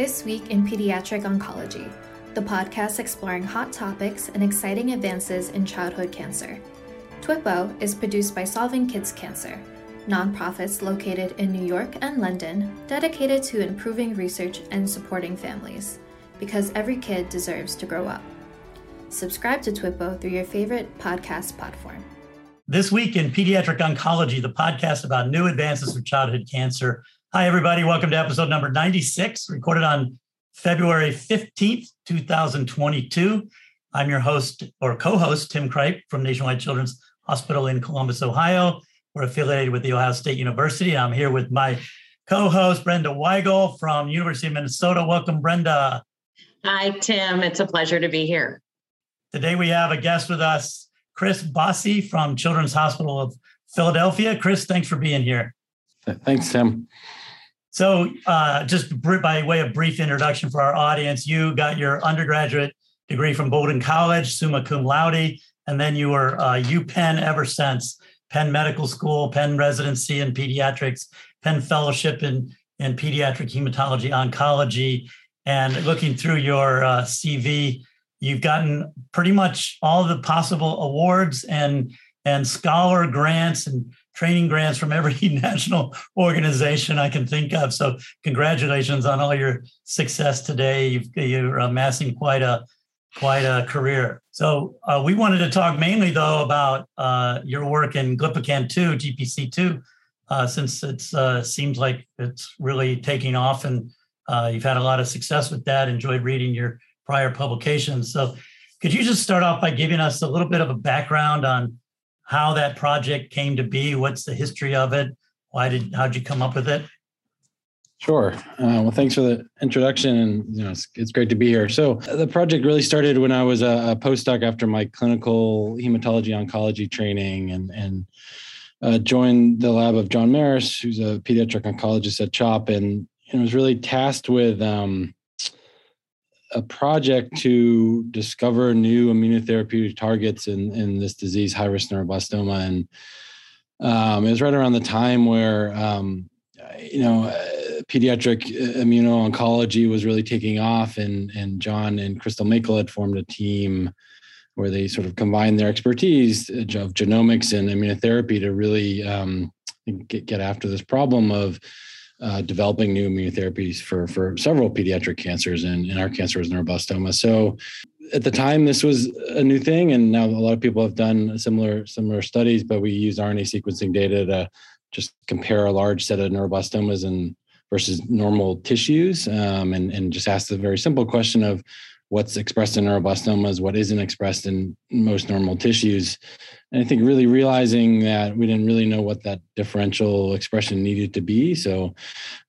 This Week in Pediatric Oncology, the podcast exploring hot topics and exciting advances in childhood cancer. TWIPO is produced by Solving Kids Cancer, nonprofits located in New York and London dedicated to improving research and supporting families, because every kid deserves to grow up. Subscribe to TWIPO through your favorite podcast platform. This week in Pediatric Oncology, the podcast about new advances for childhood cancer. Hi, everybody. Welcome to episode number 96, recorded on February 15th, 2022. I'm your host or co host, Tim Kripe from Nationwide Children's Hospital in Columbus, Ohio. We're affiliated with The Ohio State University. I'm here with my co host, Brenda Weigel from University of Minnesota. Welcome, Brenda. Hi, Tim. It's a pleasure to be here. Today we have a guest with us, Chris Bossi from Children's Hospital of Philadelphia. Chris, thanks for being here. Thanks, Tim. So, uh, just by way of brief introduction for our audience, you got your undergraduate degree from Bowdoin College, summa cum laude, and then you were uh, UPenn ever since. Penn Medical School, Penn residency in pediatrics, Penn fellowship in in pediatric hematology oncology, and looking through your uh, CV, you've gotten pretty much all the possible awards and and scholar grants and training grants from every national organization I can think of. So, congratulations on all your success today. you are amassing quite a quite a career. So, uh, we wanted to talk mainly though about uh, your work in Glypican two, GPC two, uh, since it uh, seems like it's really taking off, and uh, you've had a lot of success with that. Enjoyed reading your prior publications. So, could you just start off by giving us a little bit of a background on how that project came to be. What's the history of it? Why did how'd you come up with it? Sure. Uh, well, thanks for the introduction, and you know it's, it's great to be here. So the project really started when I was a, a postdoc after my clinical hematology oncology training, and and uh, joined the lab of John Maris, who's a pediatric oncologist at CHOP, and, and was really tasked with um, a project to discover new immunotherapeutic targets in, in this disease, high risk neuroblastoma. And um, it was right around the time where, um, you know, uh, pediatric immuno-oncology was really taking off, and, and John and Crystal Makel had formed a team where they sort of combined their expertise of genomics and immunotherapy to really um, get, get after this problem of uh, developing new immunotherapies for for several pediatric cancers, and, and our cancer was neuroblastoma. So at the time, this was a new thing, and now a lot of people have done similar similar studies. But we use RNA sequencing data to just compare a large set of neuroblastomas and versus normal tissues, um, and and just ask the very simple question of what's expressed in neuroblastomas, what isn't expressed in most normal tissues. And I think really realizing that we didn't really know what that differential expression needed to be. So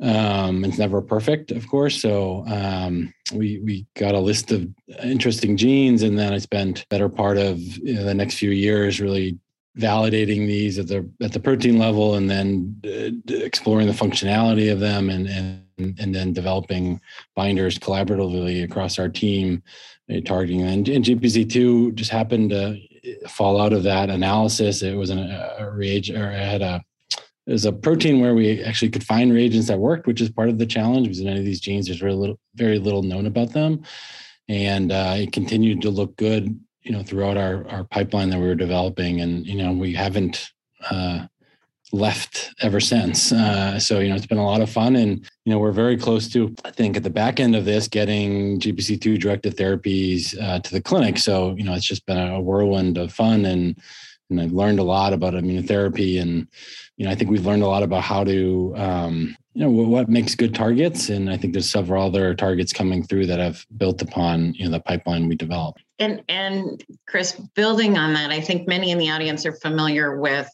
um, it's never perfect, of course. So um, we we got a list of interesting genes, and then I spent better part of you know, the next few years really validating these at the at the protein level, and then uh, exploring the functionality of them, and and and then developing binders collaboratively across our team, uh, targeting and, and GPC2 just happened to fall out of that analysis. It was an, a reagent or had a it was a protein where we actually could find reagents that worked, which is part of the challenge because in any of these genes, there's very little, very little known about them, and uh, it continued to look good, you know, throughout our our pipeline that we were developing, and you know, we haven't uh, left ever since. Uh, so you know, it's been a lot of fun, and you know, we're very close to I think at the back end of this getting GPC two directed therapies uh, to the clinic. So you know, it's just been a whirlwind of fun, and and I've learned a lot about immunotherapy, and you know, I think we've learned a lot about how to um, you know what makes good targets, and I think there's several other targets coming through that have built upon you know the pipeline we developed. And and Chris, building on that, I think many in the audience are familiar with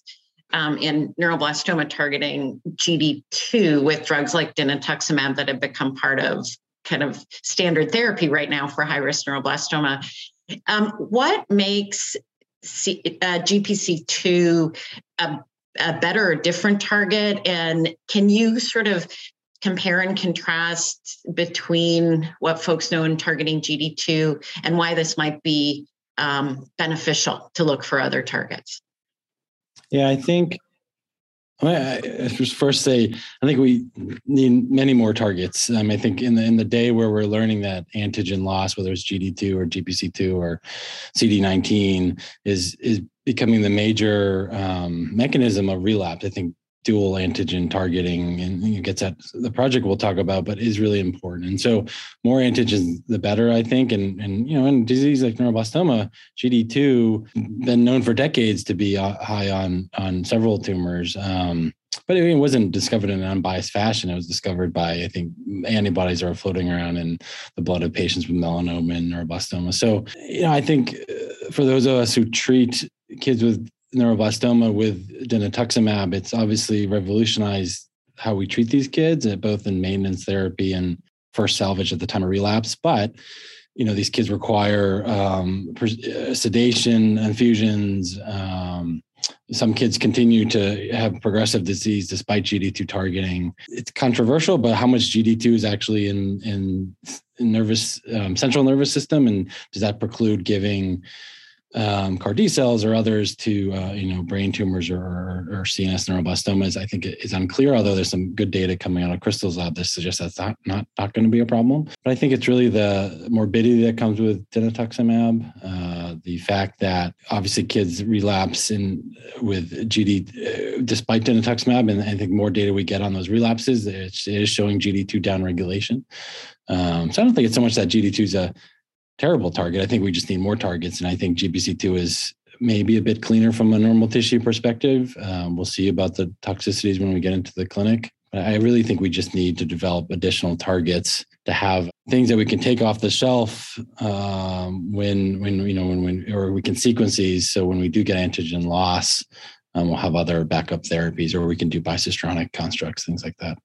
um, in neuroblastoma targeting GD2 with drugs like dinutuximab that have become part of kind of standard therapy right now for high risk neuroblastoma. Um, what makes C, uh, GPC2 a, a better or different target? And can you sort of compare and contrast between what folks know in targeting GD2 and why this might be um, beneficial to look for other targets? Yeah, I think I just first say I think we need many more targets. Um, I think in the in the day where we're learning that antigen loss, whether it's GD2 or GPC2 or CD19, is is becoming the major um, mechanism of relapse. I think dual antigen targeting and it gets at the project we'll talk about, but is really important. And so more antigens, the better, I think. And, and you know, in disease like neuroblastoma, GD2 been known for decades to be uh, high on, on several tumors. Um, but it wasn't discovered in an unbiased fashion. It was discovered by, I think, antibodies are floating around in the blood of patients with melanoma and neuroblastoma. So, you know, I think uh, for those of us who treat kids with neuroblastoma with dinutuximab, it's obviously revolutionized how we treat these kids, uh, both in maintenance therapy and first salvage at the time of relapse. But you know, these kids require um, uh, sedation, infusions. Um, some kids continue to have progressive disease despite GD2 targeting. It's controversial, but how much GD2 is actually in in, in nervous um, central nervous system, and does that preclude giving um, CAR T cells or others to uh, you know brain tumors or, or, or, CNS neuroblastomas, I think it is unclear. Although there's some good data coming out of Crystal's lab that suggests that's not not, not going to be a problem. But I think it's really the morbidity that comes with dinutuximab, uh, the fact that obviously kids relapse in with GD uh, despite dinutuximab, and I think more data we get on those relapses, it is showing GD2 downregulation. Um, so I don't think it's so much that GD2 is a terrible target. I think we just need more targets. And I think GPC2 is maybe a bit cleaner from a normal tissue perspective. Um, we'll see about the toxicities when we get into the clinic. But I really think we just need to develop additional targets to have things that we can take off the shelf um, when, when you know, when, when, or we can sequence these. So when we do get antigen loss, um, we'll have other backup therapies, or we can do bicistronic constructs, things like that.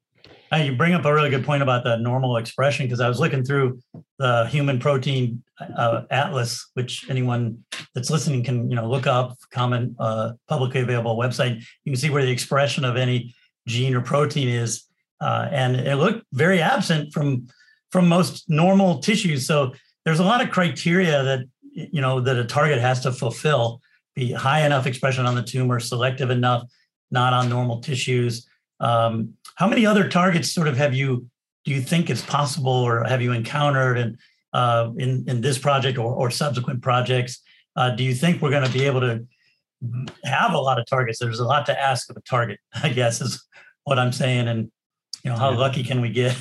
Uh, you bring up a really good point about the normal expression because I was looking through the human protein uh, atlas, which anyone that's listening can you know look up, common uh, publicly available website. You can see where the expression of any gene or protein is, uh, and it looked very absent from from most normal tissues. So there's a lot of criteria that you know that a target has to fulfill: be high enough expression on the tumor, selective enough, not on normal tissues. Um, how many other targets sort of have you do you think it's possible or have you encountered and uh, in in this project or, or subsequent projects? Uh, do you think we're going to be able to have a lot of targets? There's a lot to ask of a target, I guess, is what I'm saying. And you know, how yeah. lucky can we get?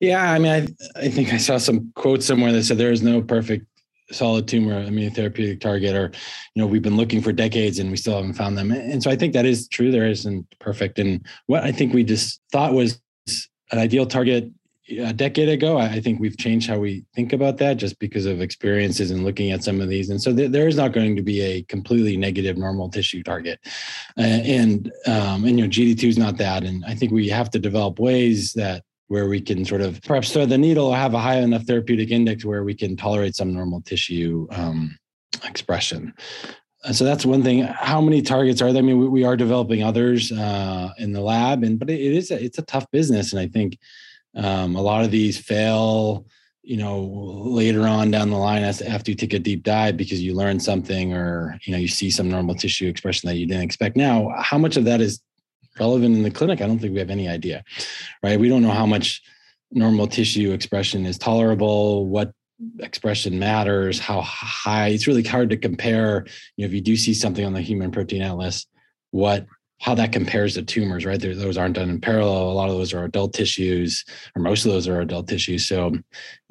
Yeah, I mean, I I think I saw some quote somewhere that said there is no perfect solid tumor immunotherapeutic target or you know we've been looking for decades and we still haven't found them. And so i think that is true. There isn't perfect. And what i think we just thought was an ideal target a decade ago i think we've changed how we think about that just because of experiences and looking at some of these. And so th- there is not going to be a completely negative normal tissue target. Uh, and um, and you know gd2 is not that. And i think we have to develop ways that where we can sort of perhaps thread the needle or have a high enough therapeutic index where we can tolerate some normal tissue um, expression. And so that's one thing. How many targets are there? I mean, we, we are developing others uh, in the lab, and but it, it is a, it's a tough business, and I think um, a lot of these fail. You know, later on down the line, after you take a deep dive because you learn something, or you know, you see some normal tissue expression that you didn't expect. Now, how much of that is relevant in the clinic? I don't think we have any idea, right? We don't know how much normal tissue expression is tolerable, what expression matters, how high. It's really hard to compare. You know, if you do see something on the human protein atlas, what how that compares to tumors, right? Those aren't done in parallel. A lot of those are adult tissues, or most of those are adult tissues. So,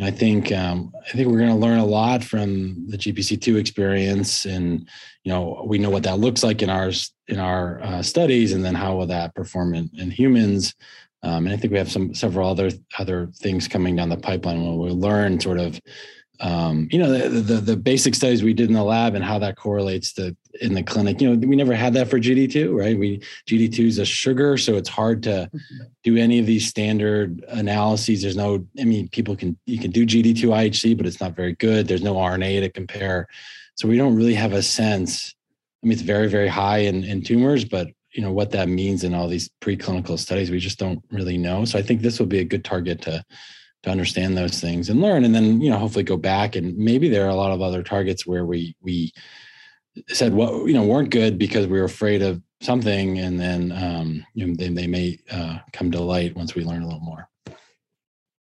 I think um, I think we're going to learn a lot from the GPC2 experience, and you know, we know what that looks like in ours in our uh, studies, and then how will that perform in, in humans. Um, and I think we have some several other other things coming down the pipeline where we'll learn sort of um, you know the, the, the basic studies we did in the lab and how that correlates to in the clinic. You know we never had that for gd2 right? We gd2 is a sugar so it's hard to mm-hmm. do any of these standard analyses. There's no i mean people can you can do gd2 ihc but it's not very good. There's no rna to compare. So we don't really have a sense. I mean it's very very high in, in tumors but you know what that means in all these preclinical studies we just don't really know. So i think this will be a good target to to understand those things and learn and then you know hopefully go back and maybe there are a lot of other targets where we we said what well, you know weren't good because we were afraid of something, and then um, you know, they, they may uh, come to light once we learn a little more.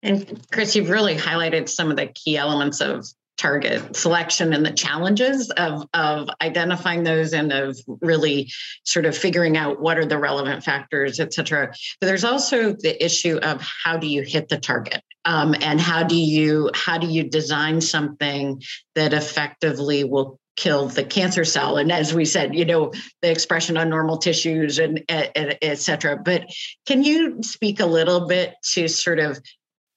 And Chris, you've really highlighted some of the key elements of target selection and the challenges of, of identifying those and of really sort of figuring out what are the relevant factors, et cetera. But there's also the issue of how do you hit the target? Um, and how do you how do you design something that effectively will kill the cancer cell. And as we said you know the expression on normal tissues and et, et cetera. But can you speak a little bit to sort of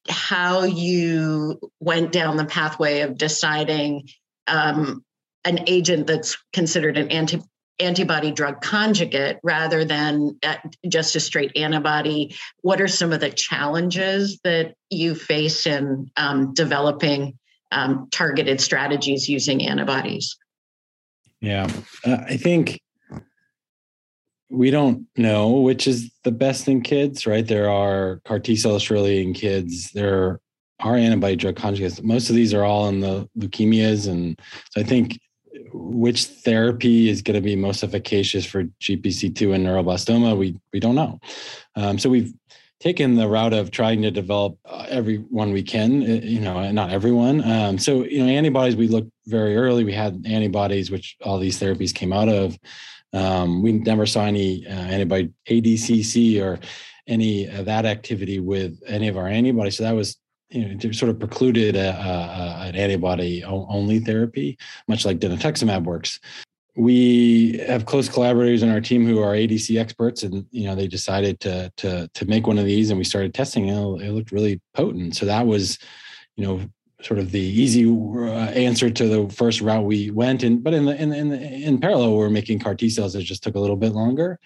how you went down the pathway of deciding um, an agent that's considered an anti antibody drug conjugate rather than uh, just a straight antibody? What are some of the challenges that you face in um, developing um, targeted strategies using antibodies yeah uh, i think we don't know which is the best in kids, right? There are CAR T cells surely in kids. There are antibody drug conjugates. Most of these are all in the leukemias. And so I think which therapy is going to be most efficacious for GPC2 and neuroblastoma, we, we don't know. Um, so we've taken the route of trying to develop uh, everyone we can, uh, you know, not everyone. Um, so, you know, antibodies, we looked very early. We had antibodies, which all these therapies came out of. Um, we never saw any uh, antibody ADCC or any of that activity with any of our antibodies. So that was you know, sort of precluded a, a, an antibody only therapy, much like dinutuximab works. We have close collaborators in our team who are ADC experts, and you know they decided to to to make one of these, and we started testing. And it looked really potent. So that was, you know, sort of the easy uh, answer to the first route we went and but in the in in, in parallel we're making car t cells that just took a little bit longer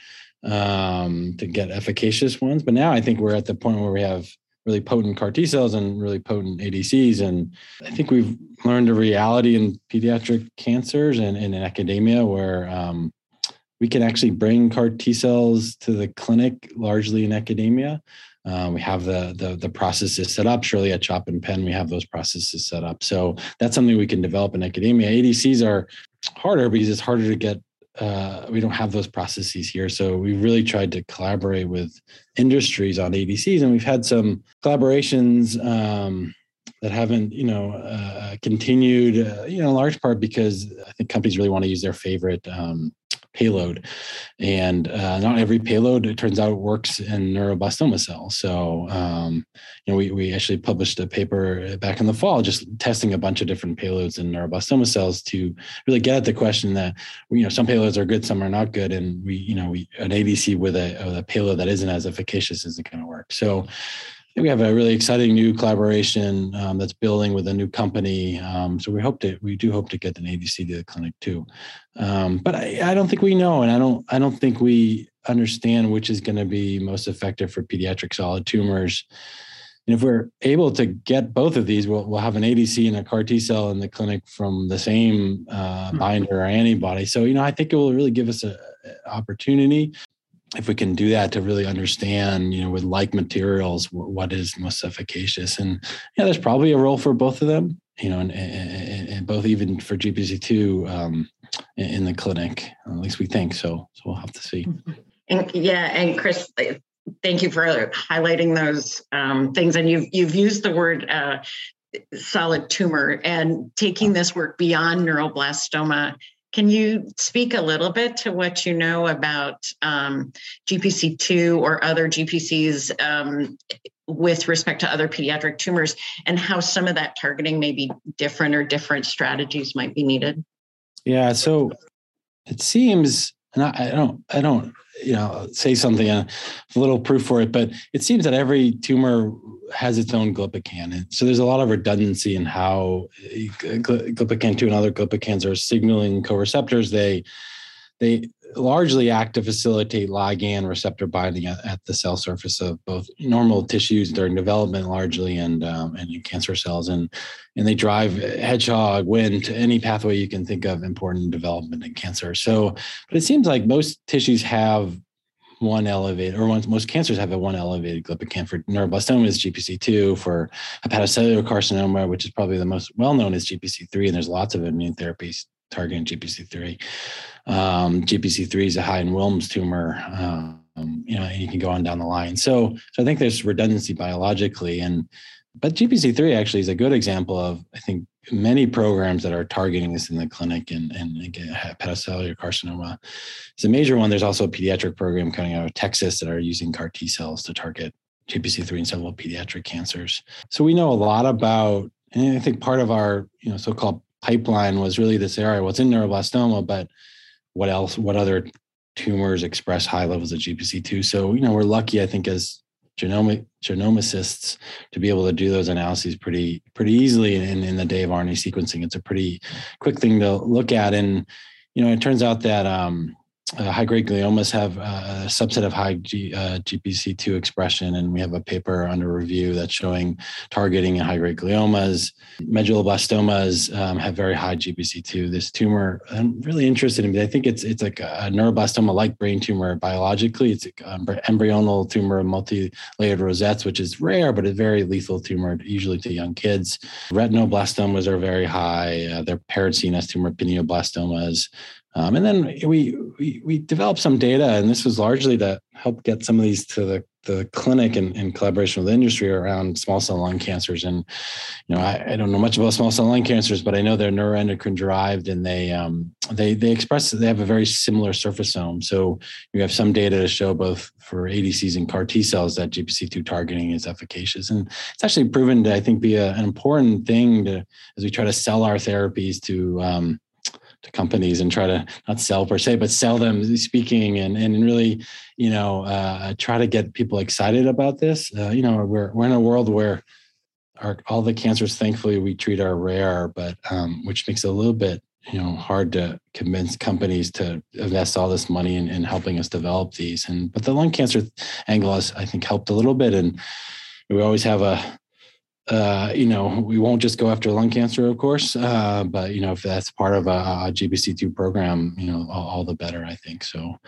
um, to get efficacious ones but now i think we're at the point where we have really potent car t cells and really potent adcs and i think we've learned a reality in pediatric cancers and, and in academia where um, we can actually bring car t cells to the clinic largely in academia uh, we have the, the the processes set up. Surely at Chop and Penn, we have those processes set up. So that's something we can develop in academia. ADCs are harder because it's harder to get. Uh, we don't have those processes here, so we've really tried to collaborate with industries on ADCs, and we've had some collaborations. Um, that haven't you know uh, continued uh, you know in large part because i think companies really want to use their favorite um, payload. And uh, not every payload, it turns out, works in neuroblastoma cells. So, um, you know, we, we actually published a paper back in the fall just testing a bunch of different payloads in neuroblastoma cells to really get at the question that, you know, some payloads are good, some are not good. And we, you know, we an ADC with a, with a payload that isn't as efficacious isn't going to work. So, we have a really exciting new collaboration um, that's building with a new company. Um, so we hope to, we do hope to get an ADC to the clinic too. Um, but I, I, don't think we know, and I don't, I don't think we understand which is going to be most effective for pediatric solid tumors. And if we're able to get both of these, we'll, we'll have an ADC and a CAR T cell in the clinic from the same uh, hmm. binder or antibody. So, you know, I think it will really give us an opportunity if we can do that to really understand, you know, with like materials, what is most efficacious, and yeah, there's probably a role for both of them, you know, and, and, and both even for GPC two um, in the clinic. At least we think so. So we'll have to see. And, yeah, and Chris, thank you for highlighting those um, things. And you've you've used the word uh, solid tumor and taking this work beyond neuroblastoma can you speak a little bit to what you know about um, GPC2 or other GPCs um, with respect to other pediatric tumors and how some of that targeting may be different or different strategies might be needed? Yeah, so it seems, and I, I don't, I don't you know say something uh, a little proof for it but it seems that every tumor has its own glypican. So there's a lot of redundancy in how uh, glypican 2 and other glypicans are signaling co-receptors. They they largely act to facilitate ligand receptor binding at, at, the cell surface of both normal tissues during development largely and um, and in cancer cells and and they drive hedgehog Wnt any pathway you can think of important in development in cancer so but it seems like most tissues have one elevated, or most cancers have a one elevated glypican. For neuroblastoma is GPC2. For hepatocellular carcinoma, which is probably the most well known, is GPC3. And there's lots of immune therapies targeting GPC3. Um, GPC3 is a high in Wilms tumor. Um, you know, and you can go on down the line. So, so I think there's redundancy biologically, and but GPC3 actually is a good example of I think many programs that are targeting this in the clinic and and hepatocellular carcinoma is a major one. There's also a pediatric program coming out of Texas that are using CAR T cells to target GPC3 in several pediatric cancers. So we know a lot about, and I think part of our you know so-called pipeline was really this area. What's in neuroblastoma, but what else? What other tumors express high levels of GPC2? So you know we're lucky, I think, as genomic genomicists to be able to do those analyses pretty pretty easily in, in the day of RNA sequencing. It's a pretty quick thing to look at, and you know it turns out that um, uh, high grade gliomas have a subset of high G, uh, GPC2 expression, and we have a paper under review that's showing targeting in high grade gliomas. Medulloblastomas um, have very high GPC2. This tumor, I'm really interested in. I think it's it's like a neuroblastoma like brain tumor biologically. It's an embryonal tumor of multi-layered rosettes, which is rare, but a very lethal tumor, usually to young kids. Retinoblastomas are very high. Uh, they're CNS tumor pineoblastomas. Um, and then we, we, we developed some data, and this was largely to help get some of these to the, the clinic in, in collaboration with industry around small cell lung cancers. And you know, I, I don't know much about small cell lung cancers, but I know they're neuroendocrine derived, and they um, they they express they have a very similar surfaceome. So we have some data to show both for ADCs and CAR T cells that GPC2 targeting is efficacious, and it's actually proven to I think be a, an important thing to as we try to sell our therapies to um, to companies and try to not sell per se, but sell them speaking and and really, you know, uh, try to get people excited about this. Uh, you know, we're we're in a world where our all the cancers, thankfully, we treat are rare, but um, which makes it a little bit you know hard to convince companies to invest all this money in, in helping us develop these and but the lung cancer angle has i think helped a little bit and we always have a uh, you know, we won't just go after lung cancer, of course, uh, but you know, if that's part of a, a GPC2 program, you know, all, all, the better, I think. So,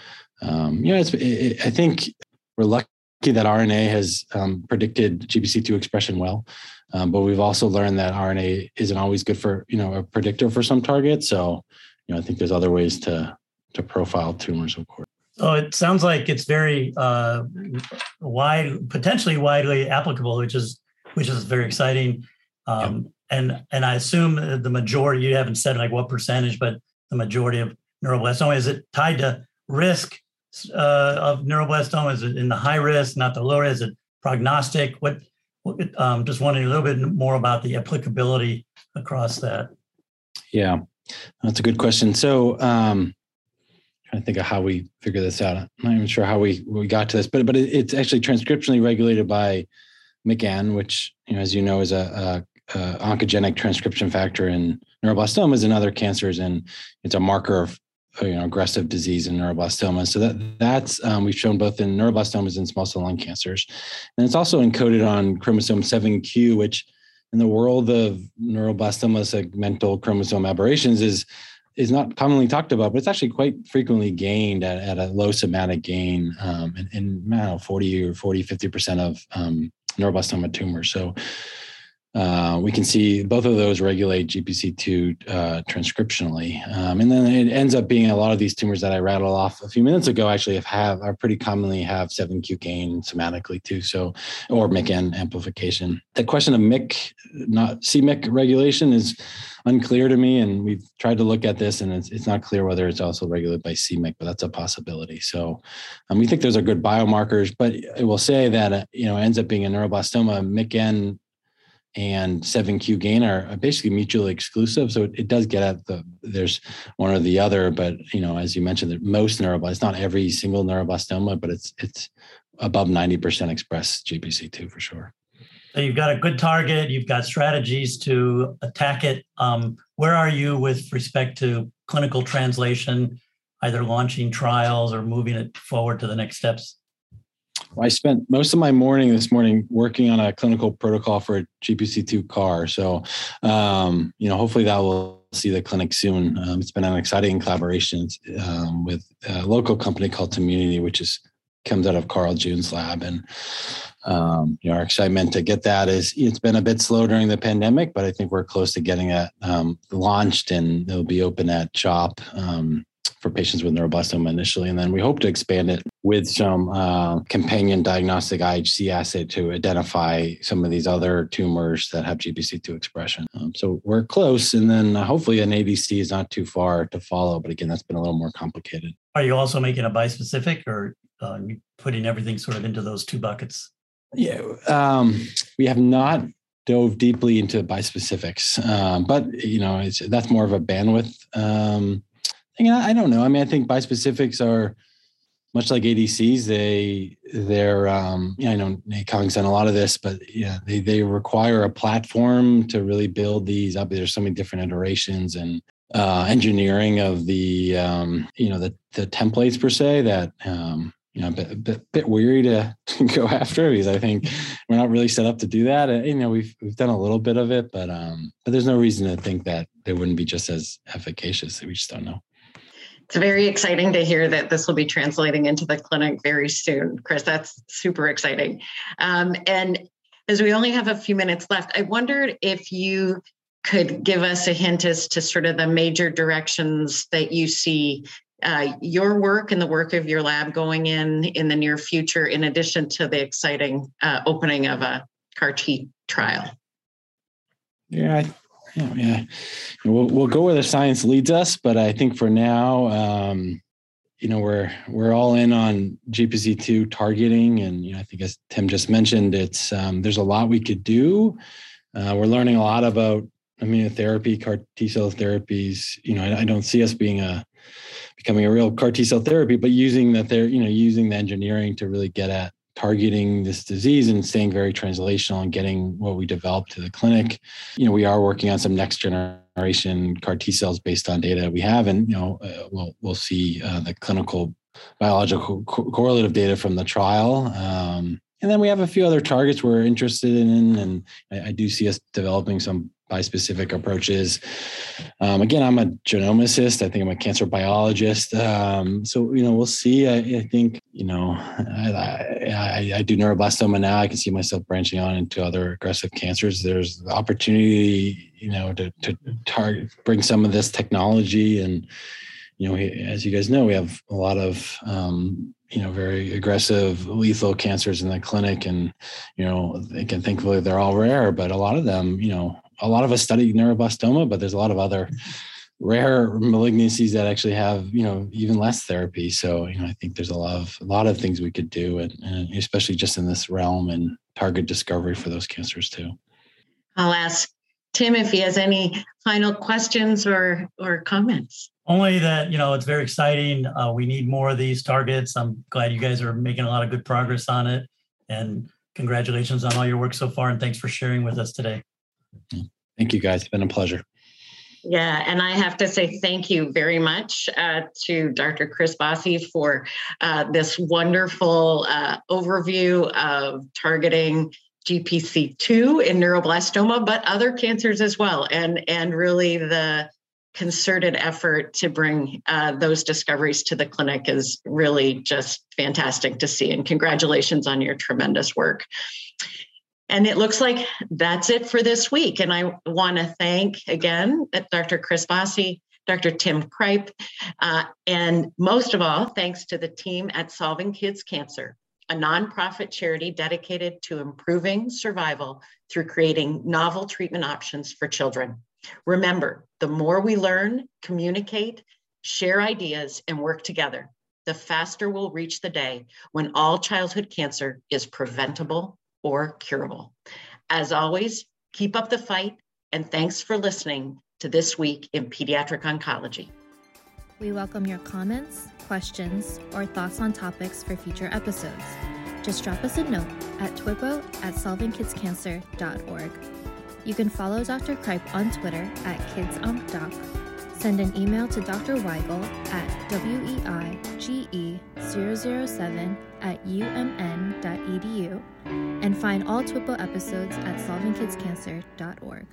um, you know, it's, it, I think we're lucky that RNA has um, predicted GPC2 expression well, um, but we've also learned that RNA isn't always good for, you know, a predictor for some targets. So, you know, I think there's other ways to to profile tumors, of course. So it sounds like it's very uh, wide, potentially widely applicable, which is which is very exciting. Um, And and I assume the majority you haven't said like what percentage, but the majority of neuroblastoma is it tied to risk uh, of neuroblastoma? Is it in the high risk, not the low risk? Is it prognostic? What? what um, just wondering a little bit more about the applicability across that. Yeah, that's a good question. So. Um, trying to think of how we figure this out. I'm not even sure how we, we got to this, but but it's actually transcriptionally regulated by MYC-N, which you know, as you know, is a, a, a oncogenic transcription factor in neuroblastomas and other cancers, and it's a marker of you know aggressive disease in neuroblastomas. So that that's um, we've shown both in neuroblastomas and small cell lung cancers, and it's also encoded on chromosome 7q, which in the world of neuroblastoma segmental chromosome aberrations is is not commonly talked about, but it's actually quite frequently gained at, at a low somatic gain um, in, in know, 40 or 40, 50% of um, neuroblastoma tumors. So uh, we can see both of those regulate GPC2 uh, transcriptionally. Um, and then it ends up being a lot of these tumors that I rattled off a few minutes ago actually have, have are pretty commonly have 7q gain somatically too. So, or MYC-N amplification. The question of MYC, not c-MYC regulation is unclear to me. And we've tried to look at this and it's, it's not clear whether it's also regulated by c-MYC, but that's a possibility. So um, we think those are good biomarkers, but I will say that, uh, you know, ends up being a neuroblastoma, MYC-N and 7q gain are basically mutually exclusive so it, it, does get at the there's one or the other but you know as you mentioned that most neuroblast it's not every single neuroblastoma but it's it's above 90% express gpc2 for sure so you've got a good target you've got strategies to attack it um, where are you with respect to clinical translation either launching trials or moving it forward to the next steps I spent most of my morning this morning working on a clinical protocol for a GPC2 CAR. So, um, you know, hopefully that will see the clinic soon. Um, it's been an exciting collaboration um, with a local company called Community, which is comes out of Carl June's lab, and um, you know, our excitement to get that is it's been a bit slow during the pandemic, but I think we're close to getting it um, launched and it'll be open at CHOP um, for patients with neuroblastoma initially. And then we hope to expand it with some uh, companion diagnostic IHC assay to identify some of these other tumors that have GPC2 expression. Um, so we're close. And then uh, hopefully an ADC is not too far to follow. But again, that's been a little more complicated. Are you also making a bispecific or uh, putting everything sort of into those two buckets? Yeah, um, we have not dove deeply into bispecifics, um, but you know, that's more of a bandwidth um, thing. I don't know. I mean, I think bispecifics are much like ADCs. They they're um, yeah, I know Nate Kong's done a lot of this, but yeah, they they require a platform to really build these up. There's so many different iterations and uh, engineering of the um, you know the the templates per se that um, you know, a bit, bit, bit weary to go after because I think we're not really set up to do that. You know, we've we've done a little bit of it, but um, but there's no reason to think that they wouldn't be just as efficacious. We just don't know. It's very exciting to hear that this will be translating into the clinic very soon, Chris. That's super exciting. Um, and as we only have a few minutes left, I wondered if you could give us a hint as to sort of the major directions that you see uh, your work and the work of your lab going in in the near future, in addition to the exciting uh, opening of a CAR T trial? Yeah, yeah, yeah. We'll we'll go where the science leads us, but I think for now, um, you know, we're we're all in on GPC two targeting, and you know, I think as Tim just mentioned, it's um, there's a lot we could do. Uh, we're learning a lot about immunotherapy, CAR T cell therapies. You know, I, I don't see us being a becoming a real CAR T cell therapy, but using that they're, you know, using the engineering to really get at targeting this disease and staying very translational and getting what we developed to the clinic. You know, we are working on some next generation CAR T cells based on data we have, and you know, uh, we'll we'll see uh, the clinical biological co- correlative data from the trial. Um, and then we have a few other targets we're interested in, and I, I do see us developing some bispecific approaches. Um, again, I'm a genomicist. I think I'm a cancer biologist. Um, so you know, we'll see. I, I think you know, I, I, I, do neuroblastoma now. I can see myself branching on into other aggressive cancers. There's opportunity, you know, to to target, bring some of this technology and you know, as you guys know, we have a lot of um, you know very aggressive lethal cancers in the clinic and you know they can thankfully they're all rare but a lot of them you know a lot of us study neuroblastoma, but there's a lot of other rare malignancies that actually have you know even less therapy. So you know I think there's a lot of a lot of things we could do, and, and especially just in this realm and target discovery for those cancers too. I'll ask Tim if he has any final questions or or comments. Only that you know it's very exciting. Uh, we need more of these targets. I'm glad you guys are making a lot of good progress on it, and congratulations on all your work so far. And thanks for sharing with us today. Thank you, guys. It's been a pleasure. Yeah, and I have to say thank you very much uh, to Dr. Chris Bossi for uh, this wonderful uh, overview of targeting GPC2 in neuroblastoma, but other cancers as well, and and really the concerted effort to bring uh, those discoveries to the clinic is really just fantastic to see. And congratulations on your tremendous work. And it looks like that's it for this week. And I want to thank again Dr. Chris Bossi, Dr. Tim Kripe, uh, and most of all, thanks to the team at Solving Kids Cancer, a nonprofit charity dedicated to improving survival through creating novel treatment options for children. Remember, the more we learn, communicate, share ideas, and work together, the faster we'll reach the day when all childhood cancer is preventable or curable. As always, keep up the fight, and thanks for listening to This Week in Pediatric Oncology. We welcome your comments, questions, or thoughts on topics for future episodes. Just drop us a note at twippo at solvingkidscancer.org. You can follow Dr. Kripe on Twitter at KidsOncDoc Send an email to Dr. Weigel at weige007 at umn.edu and find all TWIPO episodes at solvingkidscancer.org.